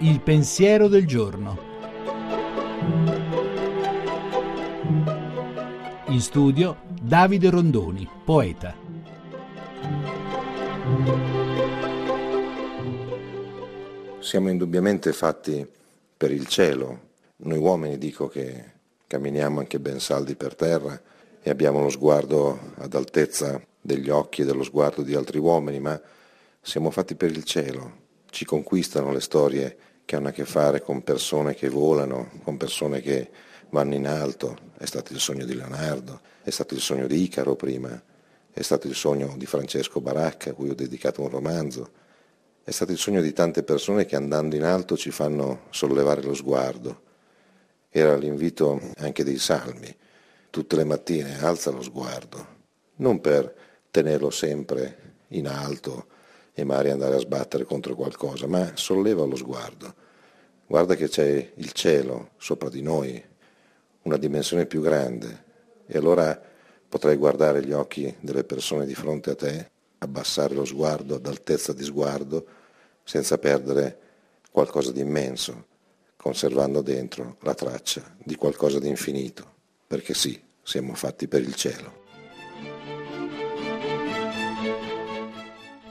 Il pensiero del giorno. In studio Davide Rondoni, poeta. Siamo indubbiamente fatti per il cielo. Noi uomini dico che camminiamo anche ben saldi per terra e abbiamo lo sguardo ad altezza degli occhi e dello sguardo di altri uomini, ma siamo fatti per il cielo. Ci conquistano le storie che hanno a che fare con persone che volano, con persone che vanno in alto. È stato il sogno di Leonardo, è stato il sogno di Icaro prima, è stato il sogno di Francesco Baracca, a cui ho dedicato un romanzo, è stato il sogno di tante persone che andando in alto ci fanno sollevare lo sguardo. Era l'invito anche dei salmi. Tutte le mattine alza lo sguardo, non per tenerlo sempre in alto e magari andare a sbattere contro qualcosa, ma solleva lo sguardo. Guarda che c'è il cielo sopra di noi, una dimensione più grande, e allora potrai guardare gli occhi delle persone di fronte a te, abbassare lo sguardo ad altezza di sguardo, senza perdere qualcosa di immenso, conservando dentro la traccia di qualcosa di infinito, perché sì, siamo fatti per il cielo.